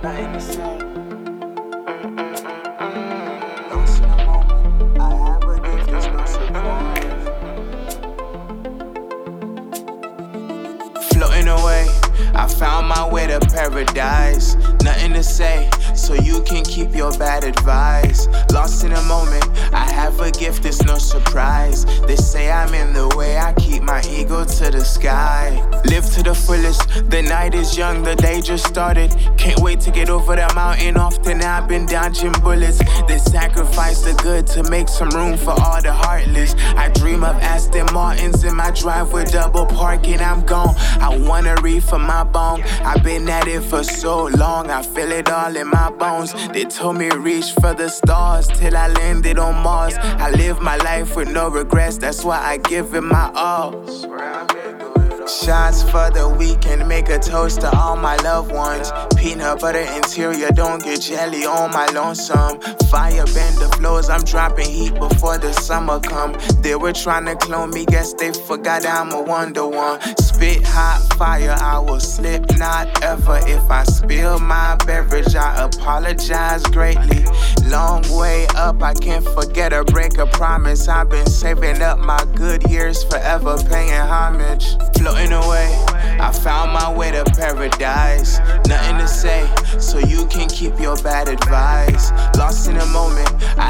Floating away, I found my way to paradise. Nothing to say, so you can keep your bad advice. Lost in a moment, I have a gift, it's no surprise. They say I'm in the my ego to the sky. Live to the fullest, the night is young, the day just started. Can't wait to get over that mountain, often I've been dodging bullets. They sacrifice the good to make some room for all the heartless. I dream of Aston Martins in my driveway, double parking, I'm gone. I wanna for my bone. I've been at it for so long, I feel it all in my bones. They told me reach for the stars till I landed on Mars. I live my life with no regrets, that's why I give it my all. Shots for the weekend, make a toast to all my loved ones. Peanut butter interior, don't get jelly on my lonesome. Fire the I'm dropping heat before the summer come. They were trying to clone me, guess they forgot I'm a Wonder One. Spit hot fire, I will slip, not ever. If I spill my beverage, I apologize greatly. Long way up, I can't forget or break a promise. I've been saving up my good years forever, paying homage. Floating away, I found my way to paradise. Nothing to say, so you can keep your bad advice. Lost in a moment, I